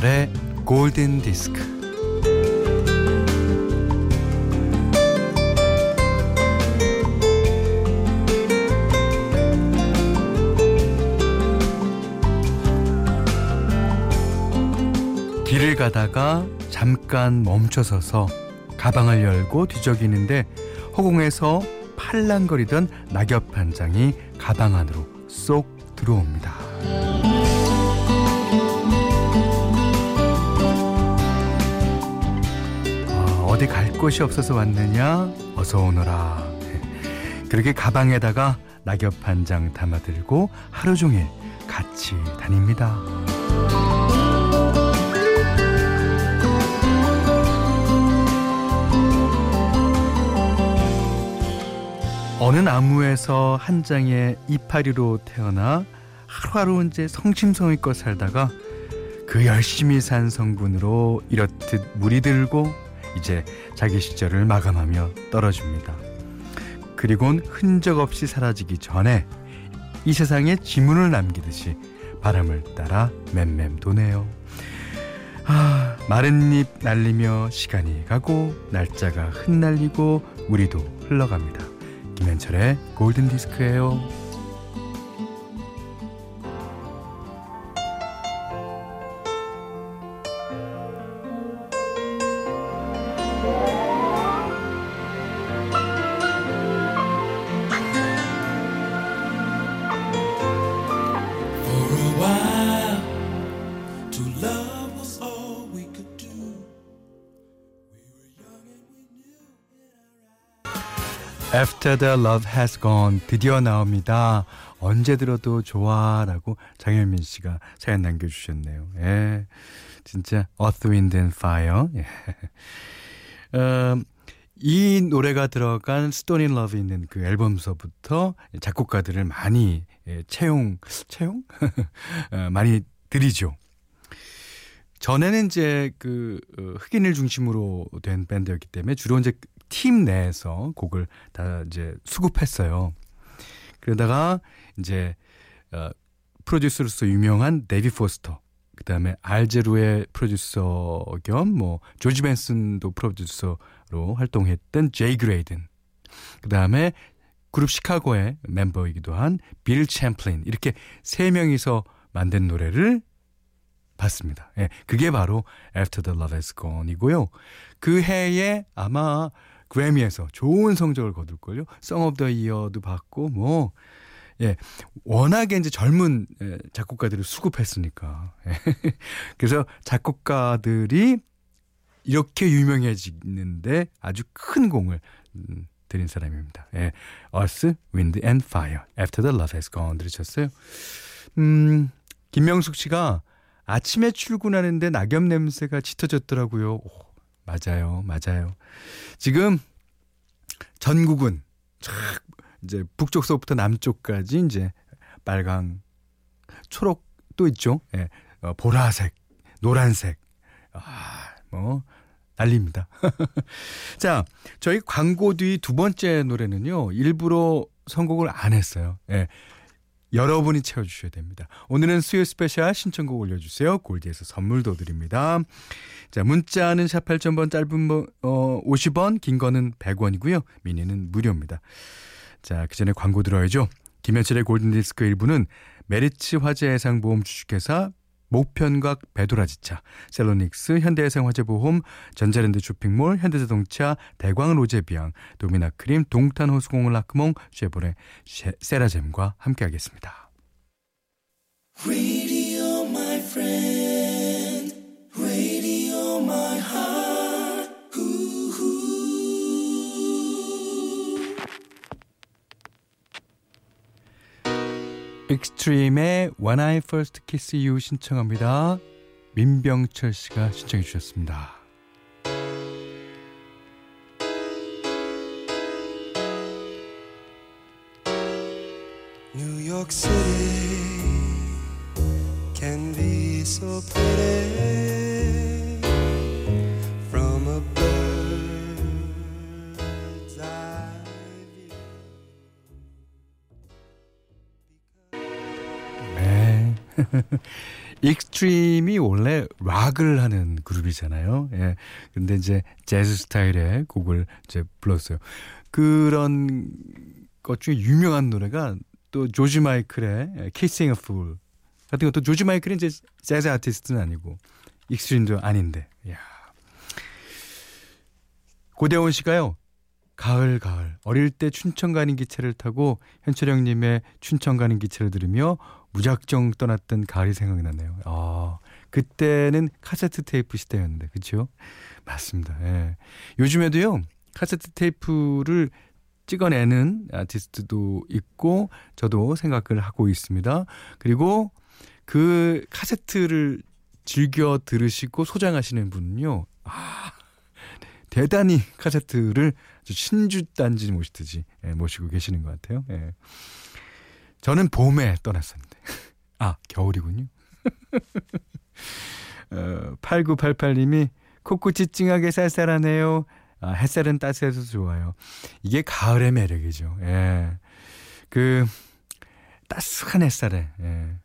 김현철의 골든 디스크. 길을 가다가 잠깐 멈춰서서 가방을 열고 뒤적이는데 허공에서 팔랑거리던 낙엽 한 장이 가방 안으로 쏙 들어옵니다. 어디 갈 곳이 없어서 왔느냐? 어서 오너라. 그렇게 가방에다가 낙엽 한 장 담아들고 하루 종일 같이 다닙니다. 어느 나무에서 한 장의 이파리로 태어나 하루하루 이제 성심성의껏 살다가 그 열심히 산 성분으로 이렇듯 물이 들고 이제 자기 시절을 마감하며 떨어집니다. 그리곤 흔적 없이 사라지기 전에 이 세상에 지문을 남기듯이 바람을 따라 맴맴 도네요. 아, 마른 잎 날리며 시간이 가고 날짜가 흩날리고 우리도 흘러갑니다. 김현철의 골든 디스크예요. After the love has gone 드디어 나옵니다. 언제 들어도 좋아라고 장현민 씨가 사연 남겨주셨네요. 예, 진짜 Earth, Wind and Fire. 예. 음, 이 노래가 들어간 Stone in Love 있는 그 앨범서부터 작곡가들을 많이 예, 채용 채용 어, 많이 들이죠. 전에는 이제 그 어, 흑인을 중심으로 된 밴드였기 때문에 주로 이제 팀 내에서 곡을 다 이제 수급했어요. 그러다가 이제 어, 프로듀서로서 유명한 데이비드 포스터, 그 다음에 알 재로의 프로듀서 겸 뭐 조지 벤슨도 프로듀서로 활동했던 제이 그레이든, 그 다음에 그룹 시카고의 멤버이기도 한 빌 챔플린 이렇게 세 명이서 만든 노래를 받습니다. 예, 그게 바로 After the Love Has Gone이고요. 그 해에 아마 그래미에서 좋은 성적을 거둘걸요. Song of the Year도 받고 뭐 예, 워낙에 이제 젊은 예, 작곡가들을 수급했으니까. 예. 그래서 작곡가들이 이렇게 유명해지는데 아주 큰 공을 음, 들인 사람입니다. 예. Earth, Wind and Fire. After the Love Has Gone 들으셨어요? 음, 김명숙 씨가 아침에 출근하는데 낙엽 냄새가 짙어졌더라고요. 오, 맞아요, 맞아요. 지금 전국은 쫙 이제 북쪽서부터 남쪽까지 이제 빨강, 초록 또 있죠. 예, 어, 보라색, 노란색. 아, 뭐 난립니다. 자, 저희 광고 뒤 두 번째 노래는요. 일부러 선곡을 안 했어요. 예. 여러분이 채워주셔야 됩니다. 오늘은 수요 스페셜 신청곡 올려주세요. 골디에서 선물도 드립니다. 자, 문자는 샵 8000번, 짧은 거, 어, 50원, 긴 거는 100원이고요. 미니는 무료입니다. 자, 그 전에 광고 들어야죠. 김현철의 골든디스크 일부는 메리츠 화재해상보험 주식회사 목편강 베도라지차, 셀로닉스, 현대해상화재보험, 전자랜드 쇼핑몰, 현대자동차, 대광 로제비앙, 도미나크림, 동탄호수공원 라크몽, 쉐보레, 쉐, 세라젬과 함께하겠습니다. Radio, 익스트림의 When I First Kissed You 신청합니다. 민병철 씨가 신청해 주셨습니다. York City can be so pretty 익스트림이 원래 락을 하는 그룹이잖아요. 예. 근데 이제 재즈 스타일의 곡을 이제 불렀어요. 그런 것 중에 유명한 노래가 또 조지 마이클의 Kissing a Fool 같은 것도 조지 마이클은 이제 재즈 아티스트는 아니고 익스트림도 아닌데. 야. 고대원 씨가요. 가을 가을 어릴 때 춘천 가는 기차를 타고 현철형님의 춘천 가는 기차를 들으며 무작정 떠났던 가을이 생각이 나네요. 아 그때는 카세트 테이프 시대였는데 그렇죠? 맞습니다. 예. 요즘에도요 카세트 테이프를 찍어내는 아티스트도 있고 저도 생각을 하고 있습니다. 그리고 그 카세트를 즐겨 들으시고 소장하시는 분은요. 아 대단히 카세트를 신주 단지 모시듯이 예, 모시고 계시는 것 같아요. 예. 저는 봄에 떠났었는데. 아, 겨울이군요. 어, 8988님이 코코치 찡하게 쌀쌀하네요. 아, 햇살은 따스해서 좋아요. 이게 가을의 매력이죠. 예. 그, 따스한 햇살에, 예.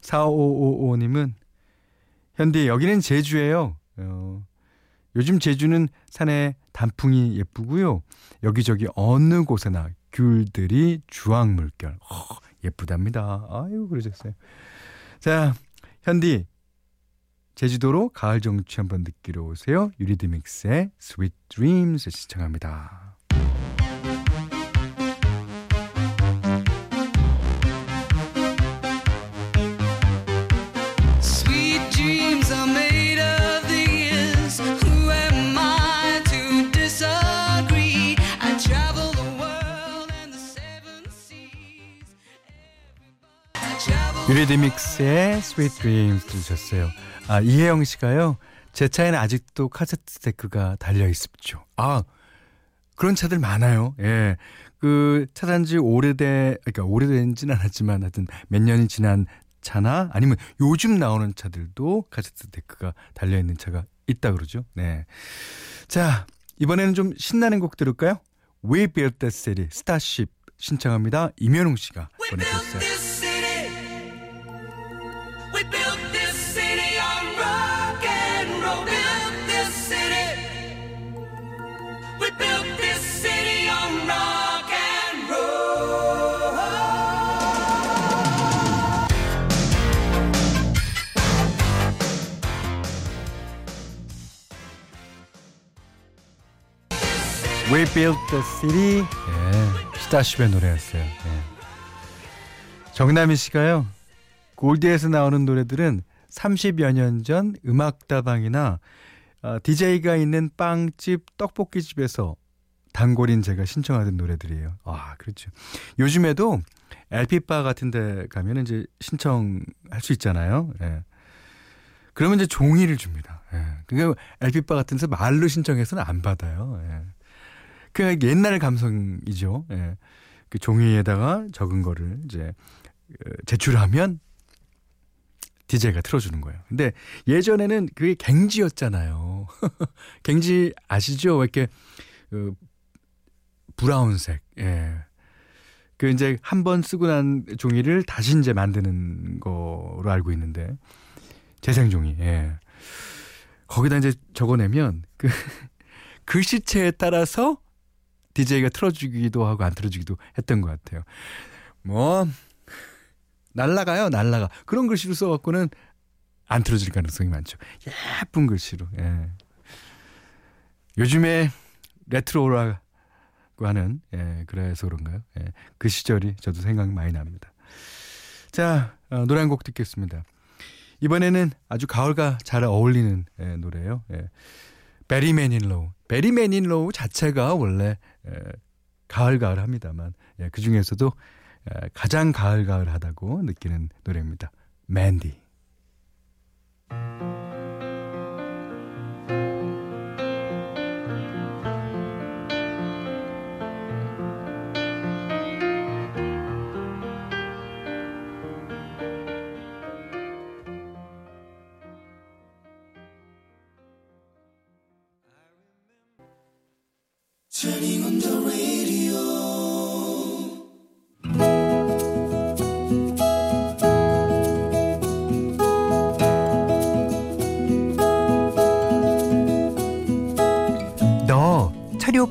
4555님은, 현디, 여기는 제주예요. 어, 요즘 제주는 산에 단풍이 예쁘고요. 여기저기 어느 곳에나 귤들이 주황 물결. 어, 예쁘답니다. 아유, 그러셨어요. 자, 현디. 제주도로 가을 정취 한번 느끼러 오세요. 유리드믹스의 Sweet Dreams 시청합니다. 유리드믹스의 Sweet Dreams 들으셨어요. 아, 이혜영 씨가요. 제 차에는 아직도 카세트 데크가 달려 있습죠. 아, 그런 차들 많아요. 예. 그, 차 산 지 오래돼, 그러니까 오래된지는 않았지만 하여튼 몇 년이 지난 차나 아니면 요즘 나오는 차들도 카세트 데크가 달려 있는 차가 있다 그러죠. 네. 자, 이번에는 좀 신나는 곡 들을까요? We Built This City, 스타쉽 신청합니다. 이면웅 씨가 보내주셨어요. We Built the City. 예, 스타쉽의 노래였어요. 예. 정남희 씨가요. 골드에서 나오는 노래들은 30여 년 전 음악다방이나 어, DJ가 있는 빵집, 떡볶이집에서 단골인 제가 신청하던 노래들이에요. 아, 그렇죠. 요즘에도 LP바 같은 데 가면 이제 신청할 수 있잖아요. 예. 그러면 이제 종이를 줍니다. 예. 그러니까 LP바 같은 데서 말로 신청해서는 안 받아요. 예. 그 옛날 감성이죠. 예. 그 종이에다가 적은 거를 이제 어, 제출하면 DJ가 틀어주는 거예요. 근데 예전에는 그게 갱지였잖아요. 갱지 아시죠? 왜 이렇게 그 브라운색. 예. 그 이제 한 번 쓰고 난 종이를 다시 이제 만드는 거로 알고 있는데 재생 종이. 예. 거기다 이제 적어내면 그 글씨체에 따라서 DJ가 틀어주기도 하고 안 틀어주기도 했던 것 같아요. 뭐, 날라가요, 날라가. 그런 글씨로 써갖고는 안 틀어질 가능성이 많죠. 예쁜 글씨로, 예. 요즘에 레트로라고 하는, 예, 그래서 그런가요? 예, 그 시절이 저도 생각 많이 납니다. 자, 어, 노래 한 곡 듣겠습니다. 이번에는 아주 가을과 잘 어울리는 예, 노래예요. 예. 배리 매닐로우. 배리 매닐로우 자체가 원래 에, 가을 가을 합니다만 예, 그 중에서도 에, 가장 가을가을하다고 느끼는 노래입니다. 맨디. 재미있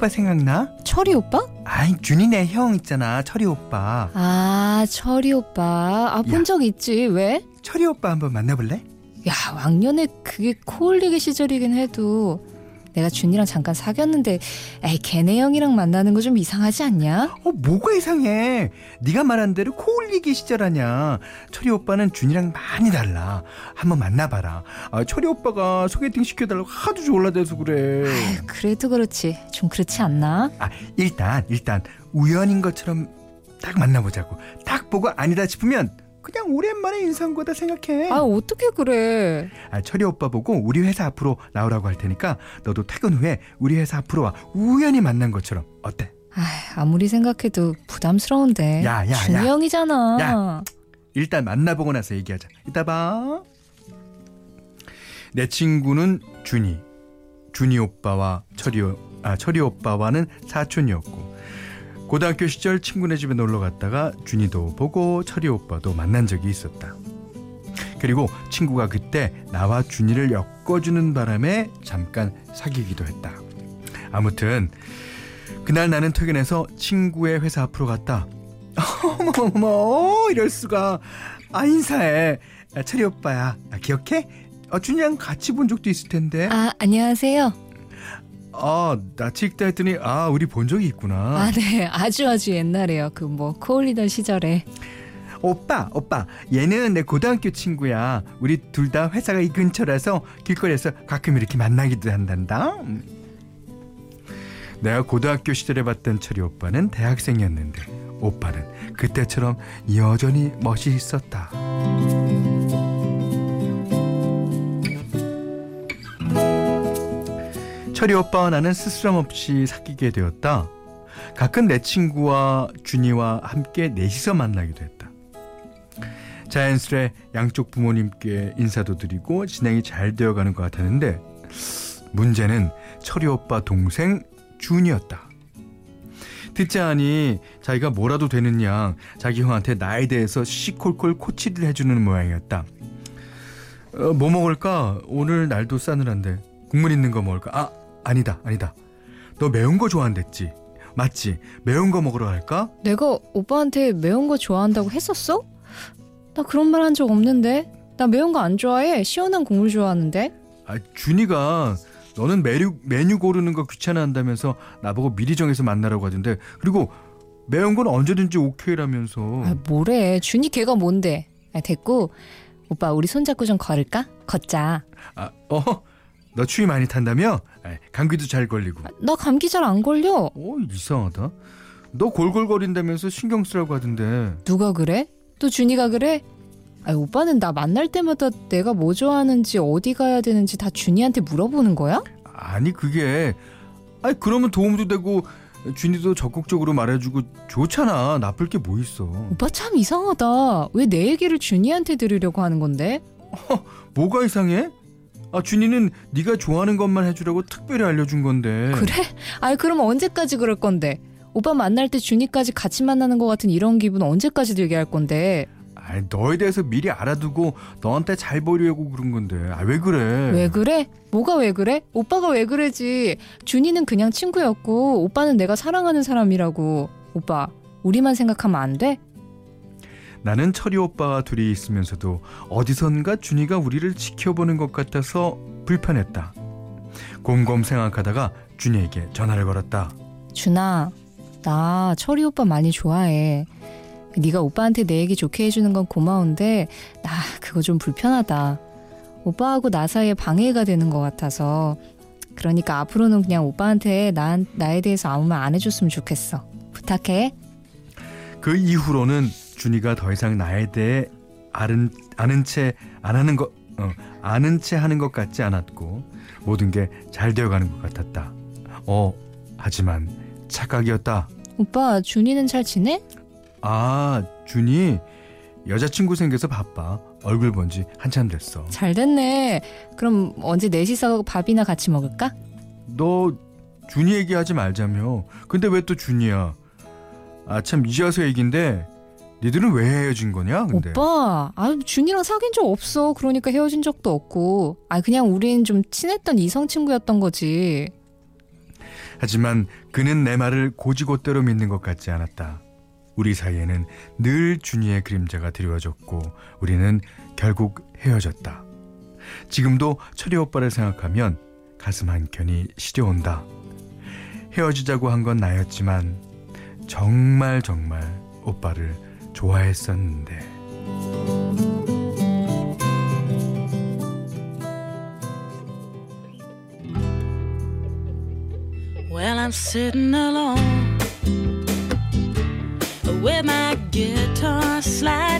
오빠 생각나? 철이 오빠? 아이 준이네 형 있잖아 철이 오빠 아, 철이 오빠. 아, 야. 본적 있지. 왜? 철이 오빠 한번 만나볼래? 야, 왕년에 그게 코올리기 시절이긴 해도 내가 준이랑 잠깐 사귀었는데 에이, 걔네 형이랑 만나는 거 좀 이상하지 않냐? 어 뭐가 이상해 네가 말한 대로 코 올리기 시절 아냐 철이 오빠는 준이랑 많이 달라 한번 만나봐라 아, 철이 오빠가 소개팅 시켜달라고 하도 졸라대서 그래 아유, 그래도 그렇지. 좀 그렇지 않나? 아 일단 일단 우연인 것처럼 딱 만나보자고 딱 보고 아니다 싶으면 그냥 오랜만에 인사한 거다 생각해 아, 어떻게 그래? 아, 철이 오빠 보고 우리 회사 앞으로 나오라고 할 테니까 너도 퇴근 후에 우리 회사 앞으로 와 우연히 만난 것처럼 어때? 아, 아무리 생각해도 부담스러운데. 야, 야, 준이 야. 형이잖아. 야. 일단 만나보고 나서 얘기하자. 이따 봐. 내 친구는 준이. 준이 오빠와 철이 오- 아 철이 오빠와는 사촌이었고 고등학교 시절 친구네 집에 놀러 갔다가 준이도 보고 철이 오빠도 만난 적이 있었다. 그리고 친구가 그때 나와 준이를 엮어주는 바람에 잠깐 사귀기도 했다. 아무튼 그날 나는 퇴근해서 친구의 회사 앞으로 갔다. 어머머머 어, 이럴 수가 아 인사해 아, 철이 오빠야 아, 기억해? 아, 준이랑 같이 본 적도 있을 텐데 아, 안녕하세요. 아 낯이 익다 했더니 아 우리 본 적이 있구나 아, 네. 아주 아주 옛날에요. 그 뭐 코올리던 시절에. 오빠 오빠 얘는 내 고등학교 친구야 우리 둘 다 회사가 이 근처라서 길거리에서 가끔 이렇게 만나기도 한단다 음. 내가 고등학교 시절에 봤던 철이 오빠는 대학생이었는데 오빠는 그때처럼 여전히 멋있었다 철이 오빠와 나는 스스럼 없이 사귀게 되었다 가끔 내 친구와 준이와 함께 넷이서 만나기도 했다. 자연스레 양쪽 부모님께 인사도 드리고 진행이 잘 되어가는 것 같았는데 문제는 철이 오빠 동생 준이었다. 듣자 하니 자기가 뭐라도 되는 양 자기 형한테 나에 대해서 시콜콜 코치를 해주는 모양이었다. 어, 뭐 먹을까? 오늘 날도 싸늘한데 국물 있는 거 먹을까? 아 아니다 아니다. 너 매운 거 좋아한댔지? 맞지? 매운 거 먹으러 갈까? 내가 오빠한테 매운 거 좋아한다고 했었어? 나 그런 말 한 적 없는데. 나 매운 거 안 좋아해. 시원한 국물 좋아하는데. 아, 준이가 너는 메뉴, 메뉴 고르는 거 귀찮아한다면서 나보고 미리 정해서 만나라고 하던데 그리고 매운 건 언제든지 오케이라면서 아, 뭐래. 준이 걔가 뭔데. 아, 됐고. 오빠 우리 손잡고 좀 걸을까? 걷자. 아, 어? 너 추위 많이 탄다며? 아, 감기도 잘 걸리고 아, 나 감기 잘 안 걸려. 어 이상하다 너 골골거린다면서 신경 쓰라고 하던데 누가 그래? 또 준이가 그래? 아, 오빠는 나 만날 때마다 내가 뭐 좋아하는지 어디 가야 되는지 다 준이한테 물어보는 거야? 아니 그게 아니 그러면 도움도 되고 준이도 적극적으로 말해주고 좋잖아 나쁠 게 뭐 있어 오빠 참 이상하다. 왜 내 얘기를 준이한테 들으려고 하는 건데? 뭐가 이상해? 아 준이는 네가 좋아하는 것만 해주라고 특별히 알려준 건데 그래? 아이 그럼 언제까지 그럴 건데? 오빠 만날 때 준이까지 같이 만나는 것 같은 이런 기분 언제까지 들게 할 건데? 아이 너에 대해서 미리 알아두고 너한테 잘 보려고 그런 건데 아 왜 그래 왜 그래? 뭐가 왜 그래? 오빠가 왜 그래지? 준이는 그냥 친구였고 오빠는 내가 사랑하는 사람이라고. 오빠 우리만 생각하면 안 돼? 나는 철이 오빠와 둘이 있으면서도 어디선가 준이가 우리를 지켜보는 것 같아서 불편했다 곰곰 생각하다가 준이에게 전화를 걸었다 준아, 나 철이 오빠 많이 좋아해. 네가 오빠한테 내 얘기 좋게 해주는 건 고마운데 나 그거 좀 불편하다. 오빠하고 나 사이에 방해가 되는 것 같아서 그러니까 앞으로는 그냥 오빠한테 나, 나에 대해서 아무 말 안 해줬으면 좋겠어. 부탁해. 그 이후로는 준이가 더 이상 나에 대해 아는, 아는 채 안 하는 것 어, 아는 채 하는 것 같지 않았고 모든 게 잘 되어가는 것 같았다 어 하지만 착각이었다 오빠 준이는 잘 지내? 아, 준이 여자친구 생겨서 바빠. 얼굴 본 지 한참 됐어. 잘 됐네. 그럼 언제 넷이서 밥이나 같이 먹을까? 너 준이 얘기하지 말자며. 근데 왜 또 준이야? 아, 참 이제 와서 얘긴데 니들은 왜 헤어진 거냐? 근데 오빠, 아 준이랑 사귄 적 없어. 그러니까 헤어진 적도 없고. 아 그냥 우린 좀 친했던 이성 친구였던 거지. 하지만 그는 내 말을 고지고대로 믿는 것 같지 않았다. 우리 사이에는 늘 준이의 그림자가 드리워졌고 우리는 결국 헤어졌다. 지금도 철이 오빠를 생각하면 가슴 한 켠이 시려온다. 헤어지자고 한 건 나였지만 정말 정말 오빠를 좋아했었는데. Well, I'm sitting alone with my guitar slightly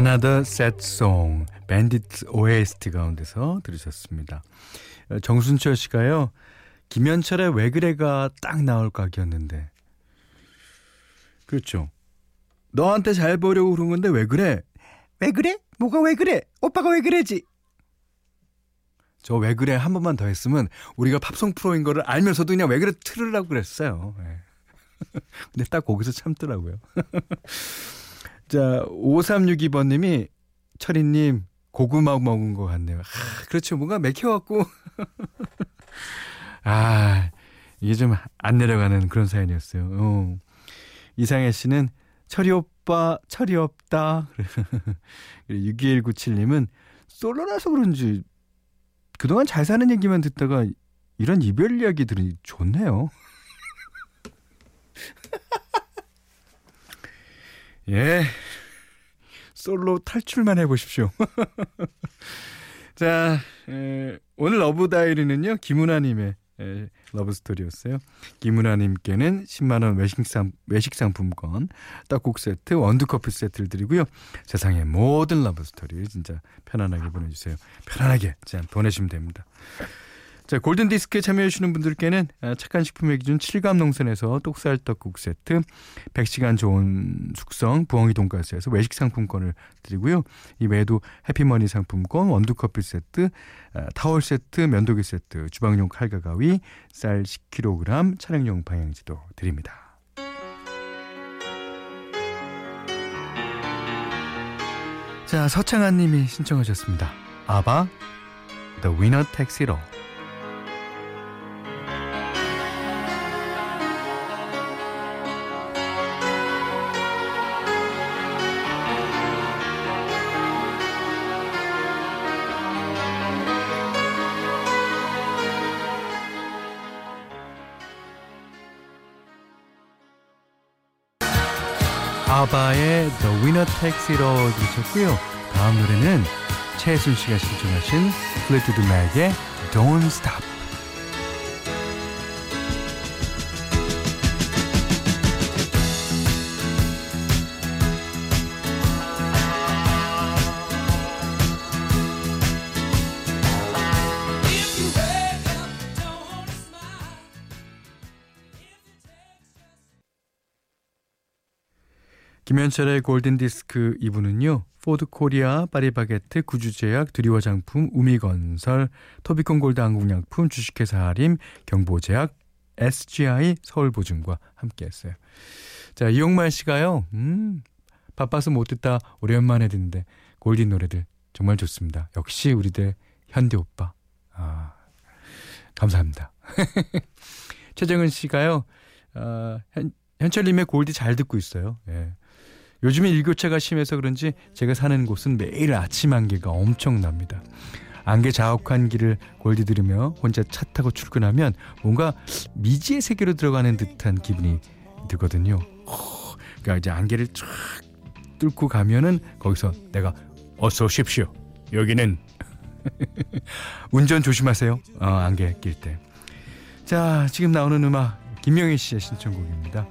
Another Sad Song 밴디트 OST 가운데서 들으셨습니다. 어, 정순철 씨가요. 김현철의 왜 그래가 딱 나올 각이었는데 그렇죠. 너한테 잘 보려고 그런 건데 왜 그래? 왜 그래? 뭐가 왜 그래? 오빠가 왜 그래지? 저 왜 그래 한 번만 더 했으면 우리가 팝송 프로인 거를 알면서도 그냥 왜 그래 틀으려고 그랬어요. 예. 근데 딱 거기서 참더라고요. 자, 5362번님이 철이님 고구마 먹은 것 같네요. 아, 그렇죠. 뭔가 맥혀갖고. 아, 이게 좀 안 내려가는 그런 사연이었어요. 어. 이상해 씨는 철이 오빠, 철이 없다. 6197님은 솔로라서 그런지 그동안 잘 사는 얘기만 듣다가 이런 이별 이야기 들으니 좋네요. 예. 솔로 탈출만 해보십시오. 자, 에, 오늘 love diary는요, 김은아님의 에, love story였어요. 김은아님께는 10만원 외식상, 외식상품권, 떡국 세트, 원두커피 세트를 드리고요. 세상의 모든 love story 진짜 편안하게 보내주세요. 편안하게 자, 보내시면 됩니다. 자, 골든디스크에 참여해주시는 분들께는 아, 착한 식품의 기준 칠갑농산에서 똑살 떡국 세트, 100시간 좋은 숙성 부엉이 돈가스에서 외식 상품권을 드리고요. 이 외에도 해피머니 상품권, 원두커피 세트, 아, 타월 세트, 면도기 세트, 주방용 칼과 가위, 쌀 10kg, 차량용 방향지도 드립니다. 자, 서창한 님이 신청하셨습니다. 아바, The Winner Takes It All. 아바의 The Winner Takes It All 들으셨고요. 다음 노래는 최혜순 씨가 신청하신 플리트드 맥의 Don't Stop. 김현철의 골든디스크 2부는요. 포드코리아, 파리바게트, 구주제약, 드리워장품, 우미건설, 토비콘 골드 한국약품, 주식회사 하림, 경보제약, SGI 서울보증과 함께했어요. 자 이용만 씨가요. 음 바빠서 못 듣다 오랜만에 듣는데 골든 노래들 정말 좋습니다. 역시 우리들 현대 오빠. 아 감사합니다. 최정은 씨가요. 어, 현, 현철님의 골디 잘 듣고 있어요. 예. 요즘에 일교차가 심해서 그런지 제가 사는 곳은 매일 아침 안개가 엄청납니다. 안개 자욱한 길을 골디 들으며 혼자 차 타고 출근하면 뭔가 미지의 세계로 들어가는 듯한 기분이 들거든요. 호, 그러니까 이제 안개를 쫙 뚫고 가면은 거기서 내가 어서 오십시오. 여기는 운전 조심하세요. 어, 안개 낄 때. 자, 지금 나오는 음악 김명희 씨의 신청곡입니다.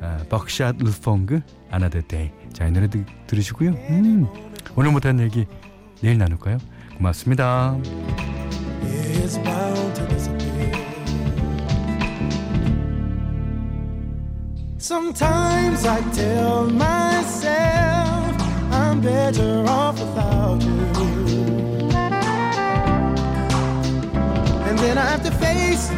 아, 벅샷 루펑그 Another Day. 자, 이 노래 드, 들으시고요. 음, 오늘 못한 얘기 내일 나눌까요? 고맙습니다. Sometimes I tell myself I'm better off without you. And then I have to face